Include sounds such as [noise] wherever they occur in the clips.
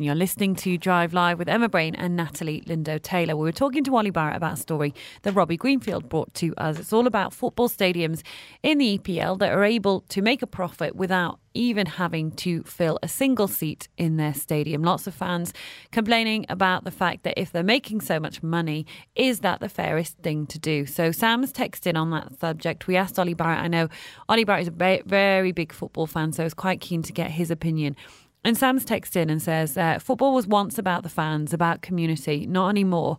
And you're listening to Drive Live with Emma Brain and Natalie Lindo Taylor. We were talking to Ollie Barrett about a story that Robbie Greenfield brought to us. It's all about football stadiums in the EPL that are able to make a profit without even having to fill a single seat in their stadium. Lots of fans complaining about the fact that if they're making so much money, is that the fairest thing to do? So Sam's texted on that subject. We asked Ollie Barrett. I know Ollie Barrett is a very big football fan, so I was quite keen to get his opinion. And Sam's texted in and says, uh, football was once about the fans, about community, not anymore.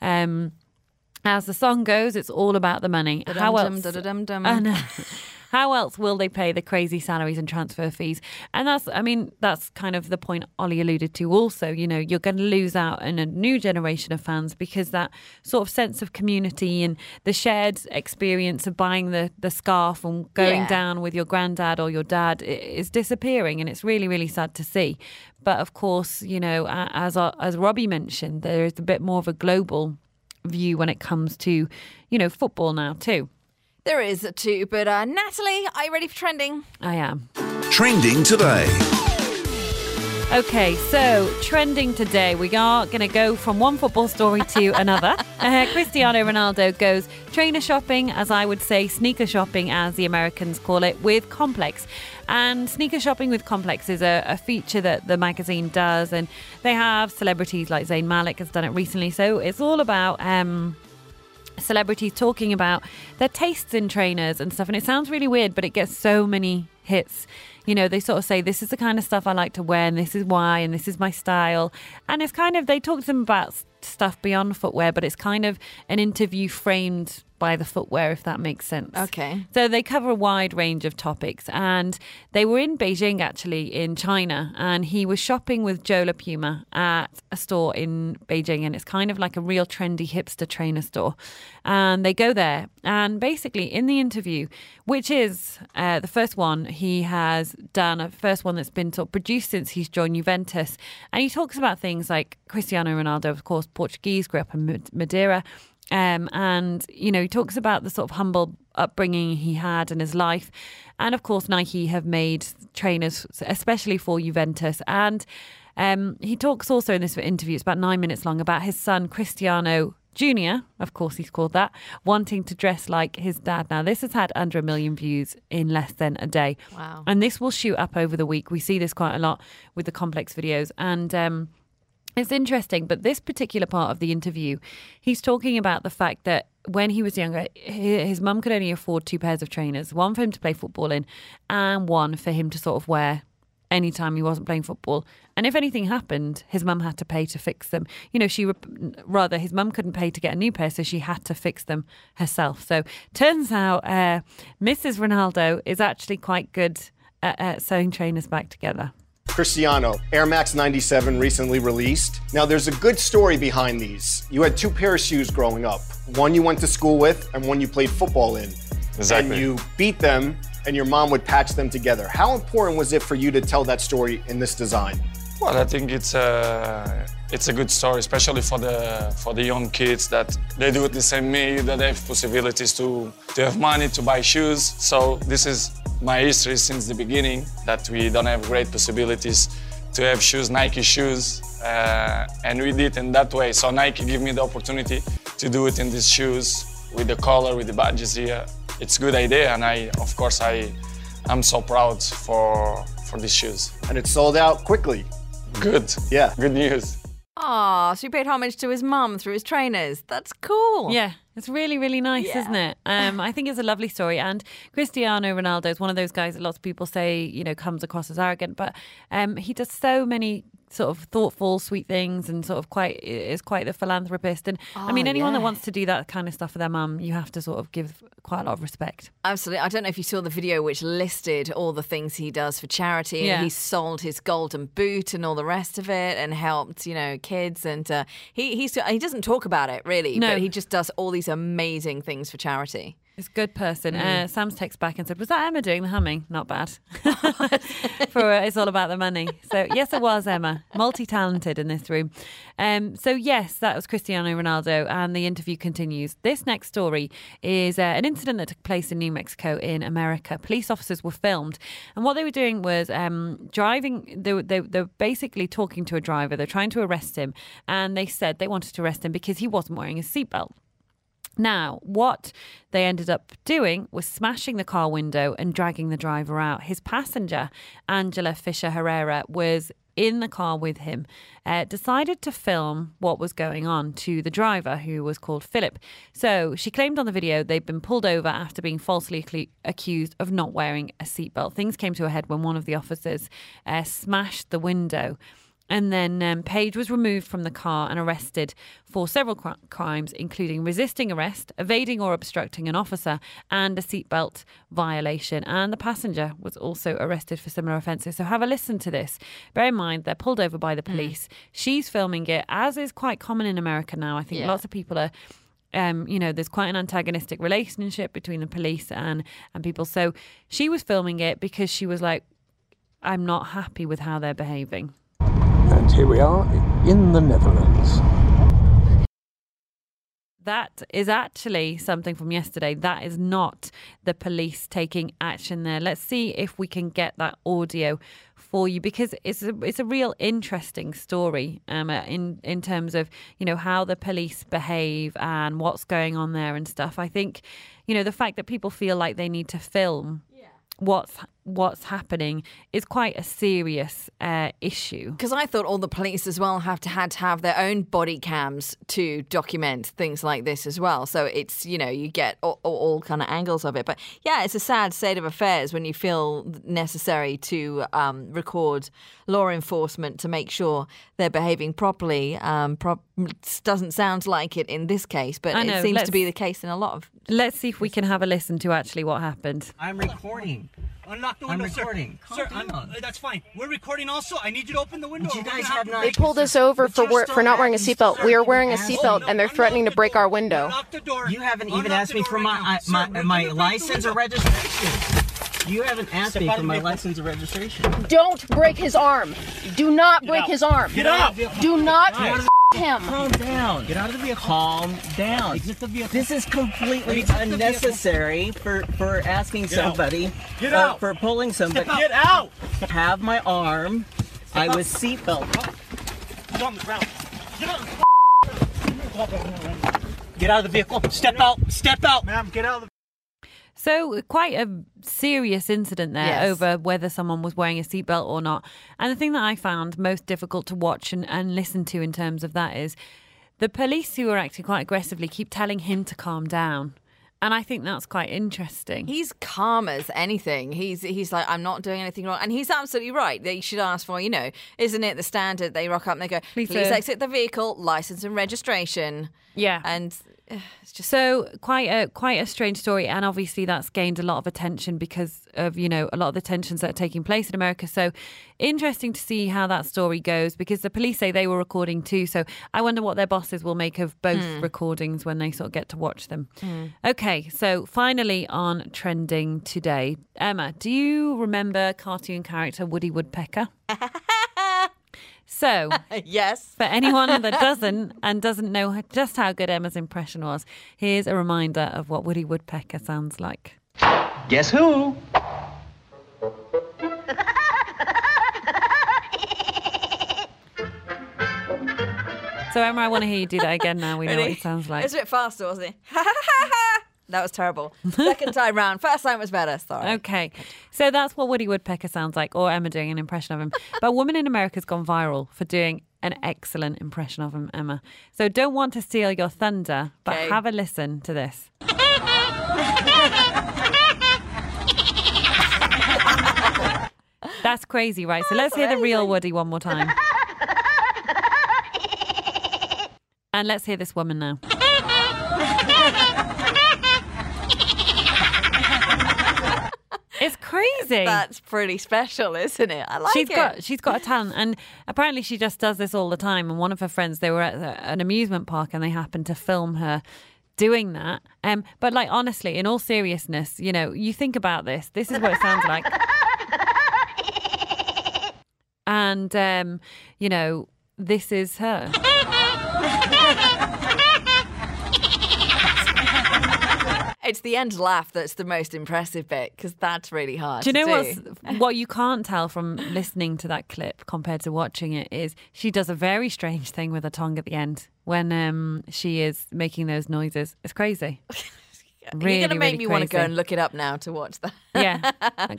Um, as the song goes, it's all about the money. How else? I know. [laughs] How else will they pay the crazy salaries and transfer fees? And that's, I mean, that's kind of the point Ollie alluded to also. You know, you're going to lose out on a new generation of fans because that sort of sense of community and the shared experience of buying the, the scarf and going Yeah. down with your granddad or your dad is disappearing. And it's really, really sad to see. But of course, you know, as, as Robbie mentioned, there is a bit more of a global view when it comes to, you know, football now too. There is too, but uh, Natalie, are you ready for trending? I am. Trending today. Okay, so trending today, we are going to go from one football story to [laughs] another. Uh, Cristiano Ronaldo goes trainer shopping, as I would say, sneaker shopping, as the Americans call it, with Complex. And sneaker shopping with Complex is a, a feature that the magazine does, and they have celebrities like Zayn Malik has done it recently. So it's all about. Um, celebrities talking about their tastes in trainers and stuff. And it sounds really weird, but it gets so many hits. You know, they sort of say, this is the kind of stuff I like to wear, and this is why, and this is my style. And it's kind of, they talk to them about stuff beyond footwear, but it's kind of an interview framed by the footwear, if that makes sense. Okay. So they cover a wide range of topics, and they were in Beijing actually in China, and he was shopping with Joe LaPuma at a store in Beijing, and it's kind of like a real trendy hipster trainer store. And they go there, and basically in the interview, which is uh, the first one he has done, a first one that's been sort of produced since he's joined Juventus, and he talks about things like Cristiano Ronaldo, of course, Portuguese, grew up in Madeira. Um, and, you know, he talks about the sort of humble upbringing he had in his life. And of course, Nike have made trainers, especially for Juventus. And um, he talks also in this interview, it's about nine minutes long, about his son, Cristiano Jr., of course, he's called that, wanting to dress like his dad. Now, this has had under a million views in less than a day. Wow. And this will shoot up over the week. We see this quite a lot with the complex videos. And, um, it's interesting, but this particular part of the interview, he's talking about the fact that when he was younger, his mum could only afford two pairs of trainers one for him to play football in, and one for him to sort of wear anytime he wasn't playing football. And if anything happened, his mum had to pay to fix them. You know, she rather his mum couldn't pay to get a new pair, so she had to fix them herself. So turns out, uh, Mrs. Ronaldo is actually quite good at, at sewing trainers back together. Cristiano, Air Max 97 recently released. Now, there's a good story behind these. You had two pair of shoes growing up one you went to school with, and one you played football in. Exactly. And you beat them, and your mom would patch them together. How important was it for you to tell that story in this design? Well, I think it's a it's a good story, especially for the for the young kids that they do it the same me, that they have possibilities to to have money to buy shoes. So this is my history since the beginning that we don't have great possibilities to have shoes, Nike shoes, uh, and we did in that way. So Nike gave me the opportunity to do it in these shoes with the color, with the badges here. It's a good idea, and I of course I I'm so proud for for these shoes. And it sold out quickly. Good. Yeah. Good news. Ah, so he paid homage to his mum through his trainers. That's cool. Yeah, it's really, really nice, Yeah. isn't it? Um, I think it's a lovely story. And Cristiano Ronaldo is one of those guys that lots of people say, you know, comes across as arrogant, but um, he does so many sort of thoughtful, sweet things and sort of quite is quite the philanthropist. And I mean, Oh, anyone that wants to do that kind of stuff for their mum, you have to sort of give quite a lot of respect. Absolutely. I don't know if you saw the video which listed all the things he does for charity. Yeah. He sold his golden boot and all the rest of it and helped, you know, kids. And uh, he he's, he doesn't talk about it really, No. but he just does all these amazing things for charity. It's a good person. Mm. Uh, Sam's text back and said, "Was that Emma doing the humming? Not bad. [laughs] [laughs] For uh, it's all about the money." So yes, it was Emma, multi-talented in this room. Um, so yes, that was Cristiano Ronaldo, and the interview continues. This next story is uh, an incident that took place in New Mexico in America. Police officers were filmed, and what they were doing was um, driving. They they, they were basically talking to a driver. They're trying to arrest him, and they said they wanted to arrest him because he wasn't wearing a seatbelt. Now, what they ended up doing was smashing the car window and dragging the driver out. His passenger, Angela Fisher Herrera, was in the car with him, uh, decided to film what was going on to the driver, who was called Philip. So she claimed on the video they'd been pulled over after being falsely accu- accused of not wearing a seatbelt. Things came to a head when one of the officers uh, smashed the window. And then um, Page was removed from the car and arrested for several cr- crimes, including resisting arrest, evading or obstructing an officer, and a seatbelt violation. And the passenger was also arrested for similar offences. So have a listen to this. Bear in mind, they're pulled over by the police. She's filming it, as is quite common in America now. I think Yeah. lots of people are um, you know, there's quite an antagonistic relationship between the police and and people. So she was filming it because she was like, I'm not happy with how they're behaving. And here we are in the Netherlands. That is actually something from yesterday. That is not the police taking action there. Let's see if we can get that audio for you because it's a, it's a real interesting story um, uh, in in terms of you know how the police behave and what's going on there and stuff. I think you know the fact that people feel like they need to film what's what's happening is quite a serious uh, issue. Because I thought all the police as well have to had to have their own body cams to document things like this as well. So it's you know you get all, all, all kind of angles of it. But yeah, it's a sad state of affairs when you feel necessary to um, record law enforcement to make sure they're behaving properly. Um, prop- doesn't sound like it in this case, but know, it seems to be the case in a lot of. Let's see if we can have a listen to actually what happened. I'm recording. Unlock the I'm window, recording. sir. Sir, Calm I'm, down. uh, that's fine. We're recording also. I need you to open the window. You guys gonna have not- They pulled us over for you're wor- for not wearing a seatbelt. We are wearing a asshole. seatbelt, and they're threatening the to break our window. Unlock the door. You haven't even asked me for right my now. I, Sir, my my gonna break the license or registration. You haven't asked me for my license or registration. Don't break his arm. Do not break his arm. Get out. Do not Get out of him. Calm down. Get out of the vehicle. Calm down. Exit the vehicle. This is completely Exit unnecessary for for asking Get out. somebody. Get or out. For pulling somebody. Get out. Have my arm. I out. was seatbelt. Get on the ground. Get out. Get out of the vehicle. Step out. Step out. Ma'am, get out of the So, quite a serious incident there Yes. over whether someone was wearing a seatbelt or not. And the thing that I found most difficult to watch and, and listen to in terms of that is the police who are acting quite aggressively keep telling him to calm down. And I think that's quite interesting. He's calm as anything. He's he's like, I'm not doing anything wrong, and he's absolutely right. They should ask for, you know, isn't it the standard? They rock up and they go, Please, please, exit the vehicle, license and registration. yeah. And So quite a quite a strange story, and obviously that's gained a lot of attention because of you know a lot of the tensions that are taking place in America. So interesting to see how that story goes because the police say they were recording too. So I wonder what their bosses will make of both hmm. recordings when they sort of get to watch them. Hmm. Okay, so finally on trending today, Emma, do you remember cartoon character Woody Woodpecker? [laughs] so [laughs] yes. for anyone that [laughs] doesn't and doesn't know just how good Emma's impression was, here's a reminder of what Woody Woodpecker sounds like. Guess who? So Emma, I want to hear you do that again now. We [laughs] know what Ready? it sounds like. It's a bit faster, wasn't it? That was terrible. Second [laughs] time round. First time was better. Sorry. Okay, so that's what Woody Woodpecker sounds like, or Emma doing an impression of him. But a woman in America's gone viral for doing an excellent impression of him, Emma. So don't want to steal your thunder, but Okay. have a listen to this. That's crazy, right? So let's hear the real Woody one more time. And let's hear this woman now. It's crazy. That's pretty special, isn't it? I like she's it. got she's got a talent, and apparently she just does this all the time. And one of her friends, they were at an amusement park, and they happened to film her doing that. Um, but like honestly, in all seriousness, you know, you think about this. This is what it sounds like. [laughs] And um, you know, this is her. [laughs] It's the end laugh that's the most impressive bit because that's really hard. Do you know do. [laughs] what you can't tell from listening to that clip compared to watching it is she does a very strange thing with her tongue at the end when um, she is making those noises. It's crazy. [laughs] Really, You're going to make really me want to go and look it up now to watch that. yeah.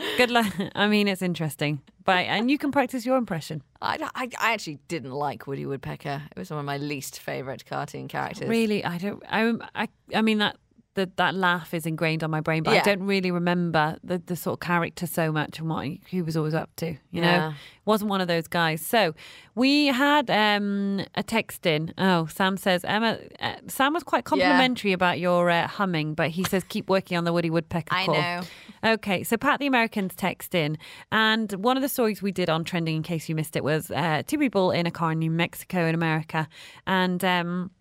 [laughs] Good luck. I mean, it's interesting. But and you can practice your impression. I, I, I actually didn't like Woody Woodpecker. It was one of my least favourite cartoon characters. Really, I don't. I I, I mean that. The, that laugh is ingrained on my brain, but Yeah. I don't really remember the, the sort of character so much and what he, he was always up to. You know, wasn't one of those guys. So we had um, a text in. Oh, Sam says Emma. Uh, Sam was quite complimentary about your uh, humming, but he says keep working on the Woody Woodpecker I call. know. Okay, so Pat the Americans text in, and one of the stories we did on trending, in case you missed it, was uh, two people in a car in New Mexico in America, and. Um,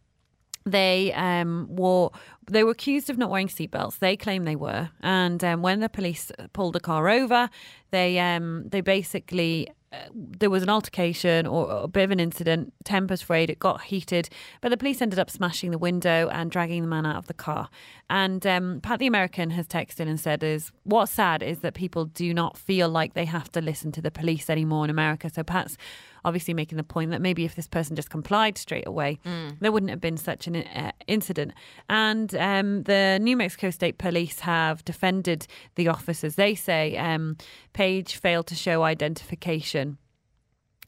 they um, were they were accused of not wearing seatbelts. They claim they were, and um, when the police pulled the car over, they um, they basically uh, there was an altercation or a bit of an incident. Tempers frayed. It got heated, but the police ended up smashing the window and dragging the man out of the car. And um, Pat the American has texted and said, "Is what's sad is that people do not feel like they have to listen to the police anymore in America." So Pat's obviously making the point that maybe if this person just complied straight away, there wouldn't have been such an uh, incident. And um, the New Mexico State Police have defended the officers. They say um, Page failed to show identification.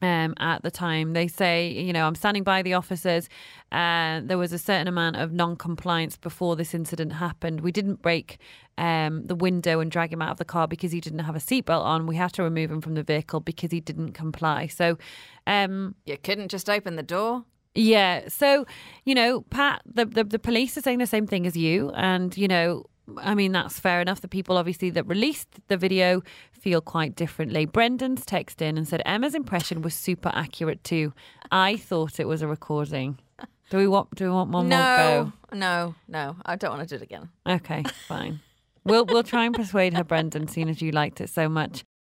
Um, at the time, they say, you know, I'm standing by the officers. Uh, there was a certain amount of non-compliance before this incident happened. We didn't break um, the window and drag him out of the car because he didn't have a seatbelt on. We had to remove him from the vehicle because he didn't comply. So, um, You couldn't just open the door. Yeah. So, you know, Pat, the, the the police are saying the same thing as you, and you know, I mean that's fair enough. The people obviously that released the video feel quite differently. Brendan's texted in and said Emma's impression was super accurate too. I thought it was a recording. Do we want? Do we want one more no, no, no. I don't want to do it again. Okay, fine. We'll we'll try and persuade her, Brendan, seeing as you liked it so much.